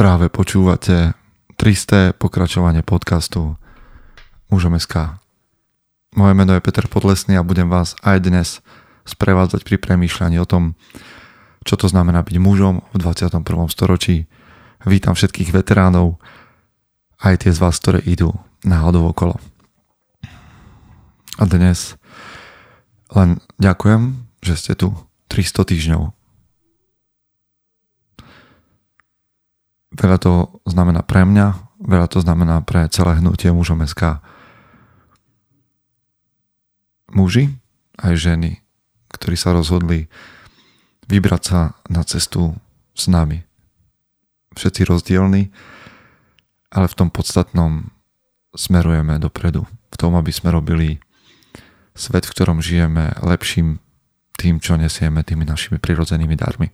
Práve počúvate tristé pokračovanie podcastu Mužom SK. Moje meno je Peter Podlesný a budem vás aj dnes sprevádzať pri premýšľaní o tom, čo to znamená byť mužom v 21. storočí. Vítam všetkých veteránov, aj tie z vás, ktoré idú náhodou okolo. A dnes len ďakujem, že ste tu 300 týždňov. Veľa to znamená pre mňa, veľa to znamená pre celé hnutie mužom SK. Muži aj ženy, ktorí sa rozhodli vybrať sa na cestu s nami. Všetci rozdielni, ale v tom podstatnom smerujeme dopredu. V tom, aby sme robili svet, v ktorom žijeme, lepším tým, čo nesieme tými našimi prirodzenými darmi.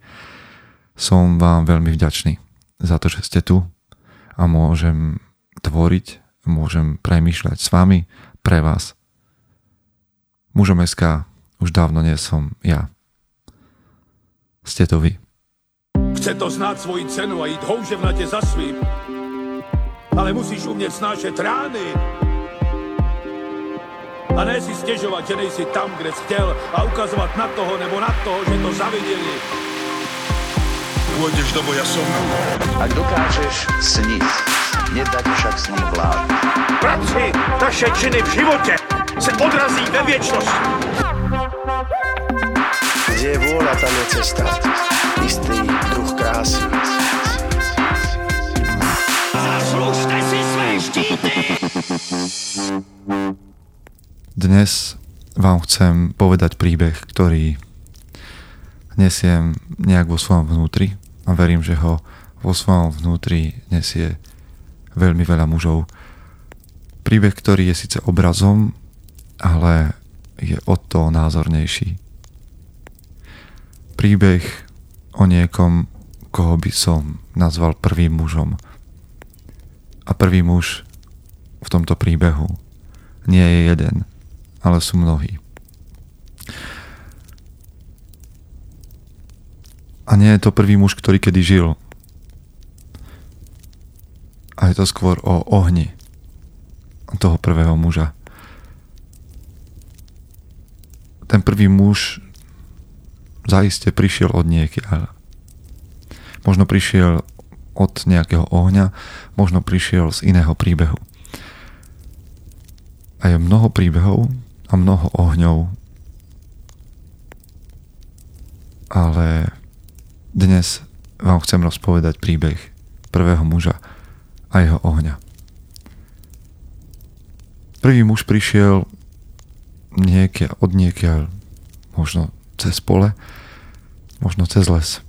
Som vám veľmi vďačný za to, že ste tu a môžem tvoriť, môžem premýšľať s vami, pre vás. Mužom SK už dávno nie som ja. Ste to vy. Chce to znát svoji cenu a jít houževnatě za svým. Ale musíš umět snášet rány. A ne si stěžovat, že nejsi tam, kde jsi chtěl a ukazovat na toho nebo na toho, že to zaviděli. Pôjdeš do boja som. Ak dokážeš sniť, nedať však snom vlád. Práci, taše činy v životě se odrazí ve věčnosti. Kde je vôľa, tam je cesta. Istý druh krásy. Zaslužte si své štíty! Dnes vám chcem povedať príbeh, ktorý nesiem nejak vo svojom vnútri a verím, že ho vo svojom vnútri nesie veľmi veľa mužov. Príbeh, ktorý je síce obrazom, ale je o to názornejší. Príbeh o niekom, koho by som nazval prvým mužom. A prvý muž v tomto príbehu nie je jeden, ale sú mnohí. A nie je to prvý muž, ktorý kedy žil. A je to skôr o ohni toho prvého muža. Ten prvý muž zaiste prišiel od niekiaľ. Možno prišiel od nejakého ohňa, možno prišiel z iného príbehu. A je mnoho príbehov a mnoho ohňov, ale dnes vám chcem rozpovedať príbeh prvého muža a jeho ohňa. Prvý muž prišiel niekia, od niekiaľ, možno cez pole, možno cez les.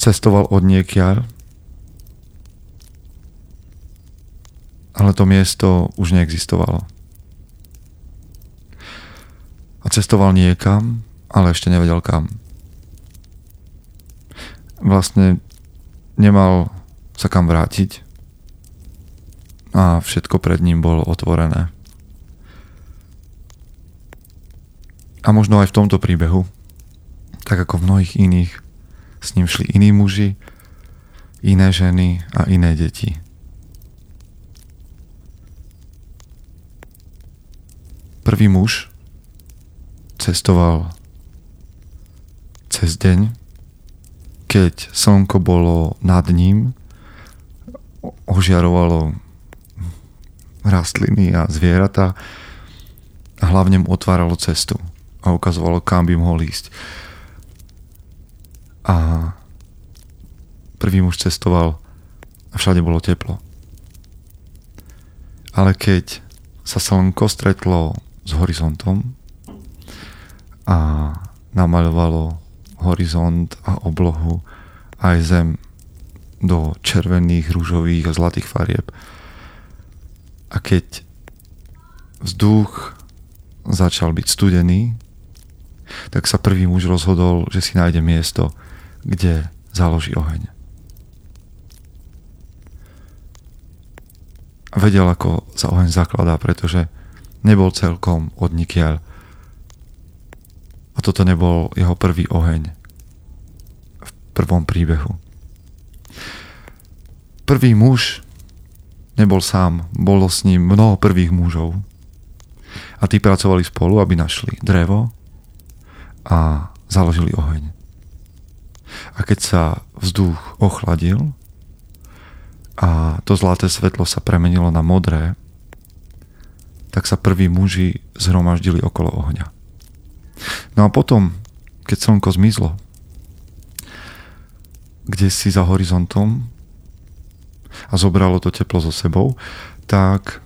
Cestoval od niekiaľ, ale to miesto už neexistovalo. A cestoval niekam, ale ešte nevedel kam vlastne nemal sa kam vrátiť a všetko pred ním bolo otvorené. A možno aj v tomto príbehu, tak ako v mnohých iných, s ním šli iní muži, iné ženy a iné deti. Prvý muž cestoval cez deň keď slnko bolo nad ním, ožiarovalo rastliny a zvieratá a hlavne mu otváralo cestu a ukazovalo, kam by mohol ísť. A prvý muž cestoval a všade bolo teplo. Ale keď sa slnko stretlo s horizontom a namaľovalo horizont a oblohu, aj zem do červených, rúžových a zlatých farieb. A keď vzduch začal byť studený, tak sa prvý muž rozhodol, že si nájde miesto, kde založí oheň. A vedel, ako sa oheň zakladá, pretože nebol celkom odnikiaľ toto nebol jeho prvý oheň v prvom príbehu. Prvý muž nebol sám, bolo s ním mnoho prvých mužov. A tí pracovali spolu, aby našli drevo a založili oheň. A keď sa vzduch ochladil a to zlaté svetlo sa premenilo na modré, tak sa prví muži zhromaždili okolo ohňa. No a potom, keď slnko zmizlo, kde si za horizontom a zobralo to teplo so sebou, tak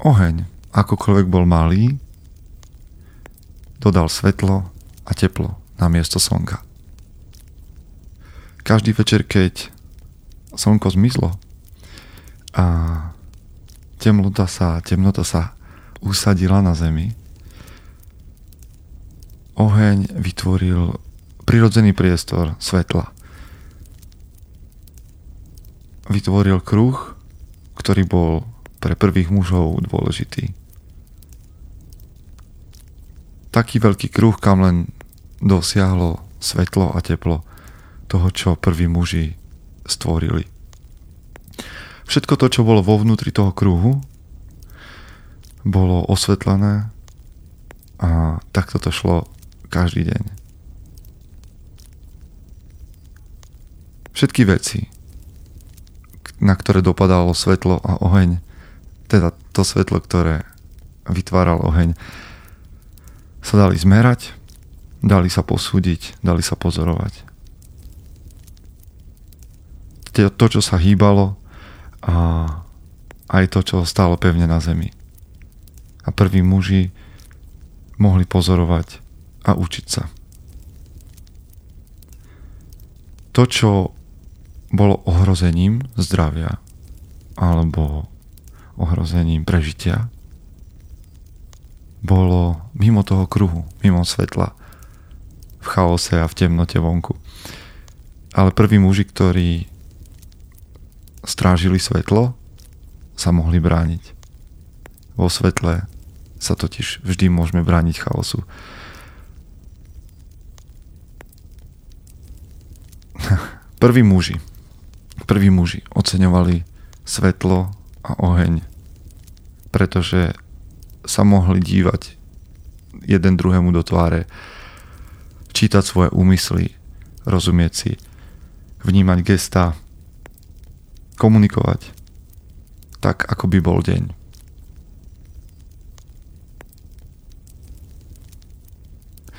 oheň, akokoľvek bol malý, dodal svetlo a teplo na miesto slnka. Každý večer, keď slnko zmizlo a temnota sa, temnota sa usadila na zemi, oheň vytvoril prirodzený priestor svetla vytvoril kruh, ktorý bol pre prvých mužov dôležitý. Taký veľký kruh, kam len dosiahlo svetlo a teplo toho, čo prví muži stvorili. Všetko to, čo bolo vo vnútri toho kruhu, bolo osvetlené a takto to šlo každý deň. Všetky veci, na ktoré dopadalo svetlo a oheň, teda to svetlo, ktoré vytváral oheň, sa dali zmerať, dali sa posúdiť, dali sa pozorovať. To, čo sa hýbalo a aj to, čo stálo pevne na zemi. A prví muži mohli pozorovať a učiť sa. To, čo bolo ohrozením zdravia alebo ohrozením prežitia, bolo mimo toho kruhu, mimo svetla, v chaose a v temnote vonku. Ale prví muži, ktorí strážili svetlo, sa mohli brániť. Vo svetle sa totiž vždy môžeme brániť chaosu. Prví muži prví muži oceňovali svetlo a oheň, pretože sa mohli dívať jeden druhému do tváre, čítať svoje úmysly, rozumieť si, vnímať gesta, komunikovať tak, ako by bol deň.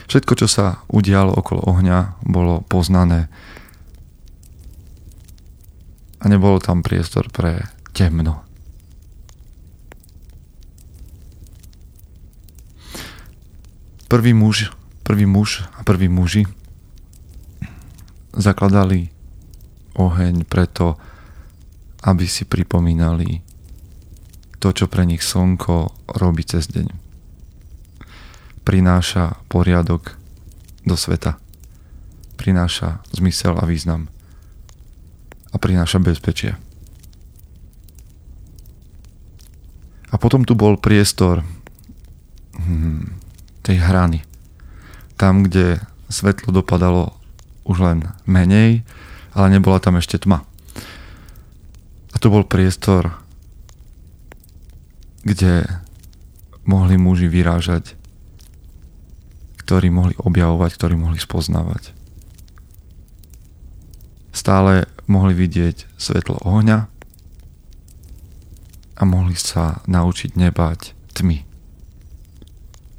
Všetko, čo sa udialo okolo ohňa, bolo poznané a nebolo tam priestor pre temno. Prvý muž, prvý muž a prví muži zakladali oheň preto, aby si pripomínali to, čo pre nich slnko robí cez deň. Prináša poriadok do sveta. Prináša zmysel a význam a prináša bezpečie. A potom tu bol priestor hmm, tej hrany. Tam, kde svetlo dopadalo už len menej, ale nebola tam ešte tma. A to bol priestor, kde mohli muži vyrážať, ktorí mohli objavovať, ktorí mohli spoznávať. Stále mohli vidieť svetlo ohňa a mohli sa naučiť nebať tmy.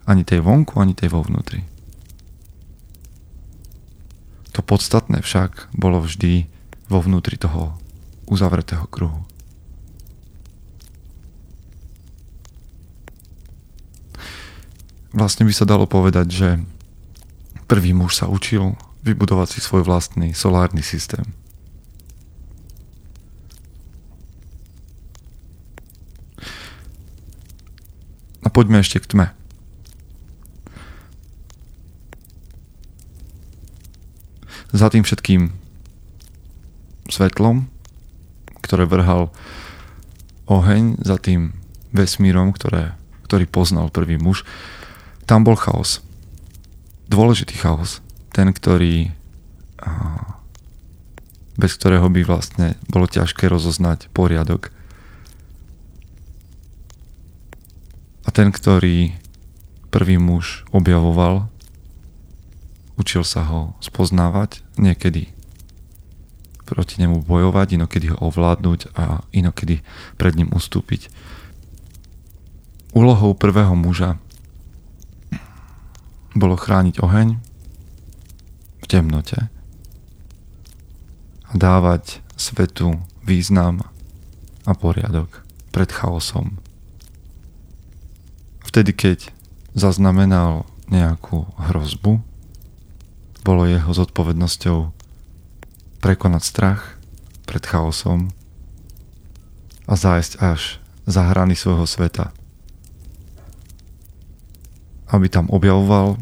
Ani tej vonku, ani tej vo vnútri. To podstatné však bolo vždy vo vnútri toho uzavretého kruhu. Vlastne by sa dalo povedať, že prvý muž sa učil vybudovať si svoj vlastný solárny systém – A poďme ešte k tme. Za tým všetkým svetlom, ktoré vrhal oheň, za tým vesmírom, ktoré, ktorý poznal prvý muž, tam bol chaos. Dôležitý chaos. Ten, ktorý bez ktorého by vlastne bolo ťažké rozoznať poriadok. A ten, ktorý prvý muž objavoval, učil sa ho spoznávať, niekedy proti nemu bojovať, inokedy ho ovládnuť a inokedy pred ním ustúpiť. Úlohou prvého muža bolo chrániť oheň temnote a dávať svetu význam a poriadok pred chaosom. Vtedy, keď zaznamenal nejakú hrozbu, bolo jeho zodpovednosťou prekonať strach pred chaosom a zájsť až za hrany svojho sveta. Aby tam objavoval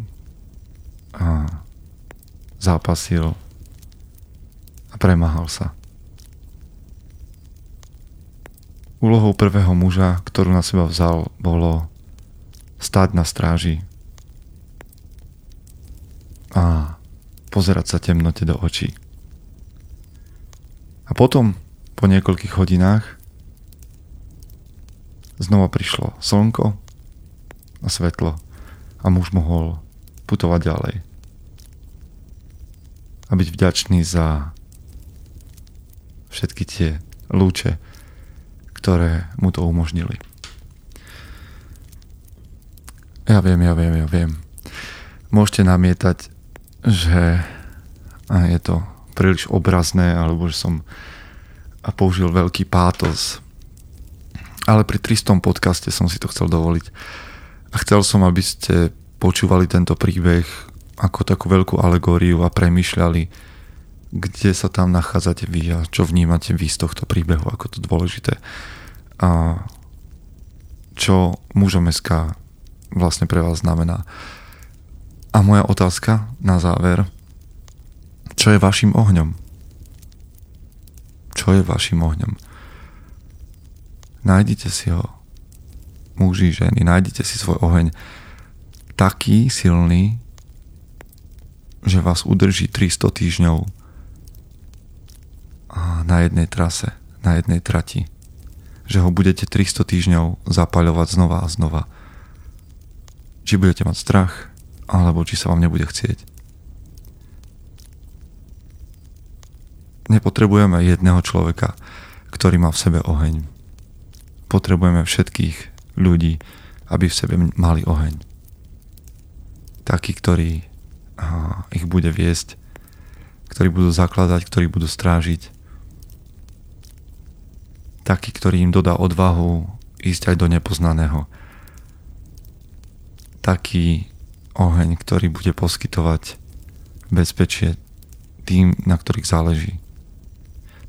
a zápasil a premáhal sa. Úlohou prvého muža, ktorú na seba vzal, bolo stáť na stráži a pozerať sa temnote do očí. A potom, po niekoľkých hodinách, znova prišlo slnko a svetlo a muž mohol putovať ďalej. A byť vďačný za všetky tie lúče, ktoré mu to umožnili. Ja viem, ja viem, ja viem. Môžete namietať, že je to príliš obrazné, alebo že som použil veľký pátos. Ale pri 300 podcaste som si to chcel dovoliť. A chcel som, aby ste počúvali tento príbeh ako takú veľkú alegóriu a premyšľali, kde sa tam nachádzate vy a čo vnímate vy z tohto príbehu ako to dôležité. A čo mužom SK vlastne pre vás znamená. A moja otázka na záver – čo je vašim ohňom? Čo je vašim ohňom? Nájdite si ho. Muži, ženy, nájdite si svoj oheň taký silný, že vás udrží 300 týždňov na jednej trase, na jednej trati. Že ho budete 300 týždňov zapaľovať znova a znova. Či budete mať strach, alebo či sa vám nebude chcieť. Nepotrebujeme jedného človeka, ktorý má v sebe oheň. Potrebujeme všetkých ľudí, aby v sebe mali oheň. Takí, ktorí ich bude viesť, ktorí budú zakladať, ktorí budú strážiť. Taký, ktorý im dodá odvahu ísť aj do nepoznaného. Taký oheň, ktorý bude poskytovať bezpečie tým, na ktorých záleží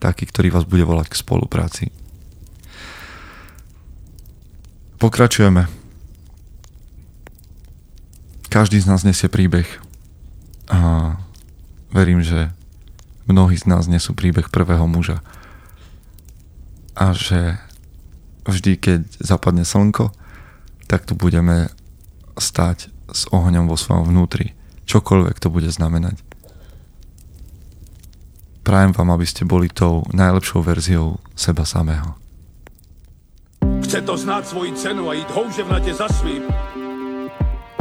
taký, ktorý vás bude volať k spolupráci. Pokračujeme. Každý z nás nesie príbeh a verím, že mnohí z nás nesú príbeh prvého muža a že vždy, keď zapadne slnko, tak tu budeme stať s ohňom vo svojom vnútri. Čokoľvek to bude znamenať. Prajem vám, aby ste boli tou najlepšou verziou seba samého. Chce to znát svoji cenu a jít houževnatě za svým.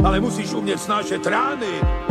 Ale musíš umět snášet rány.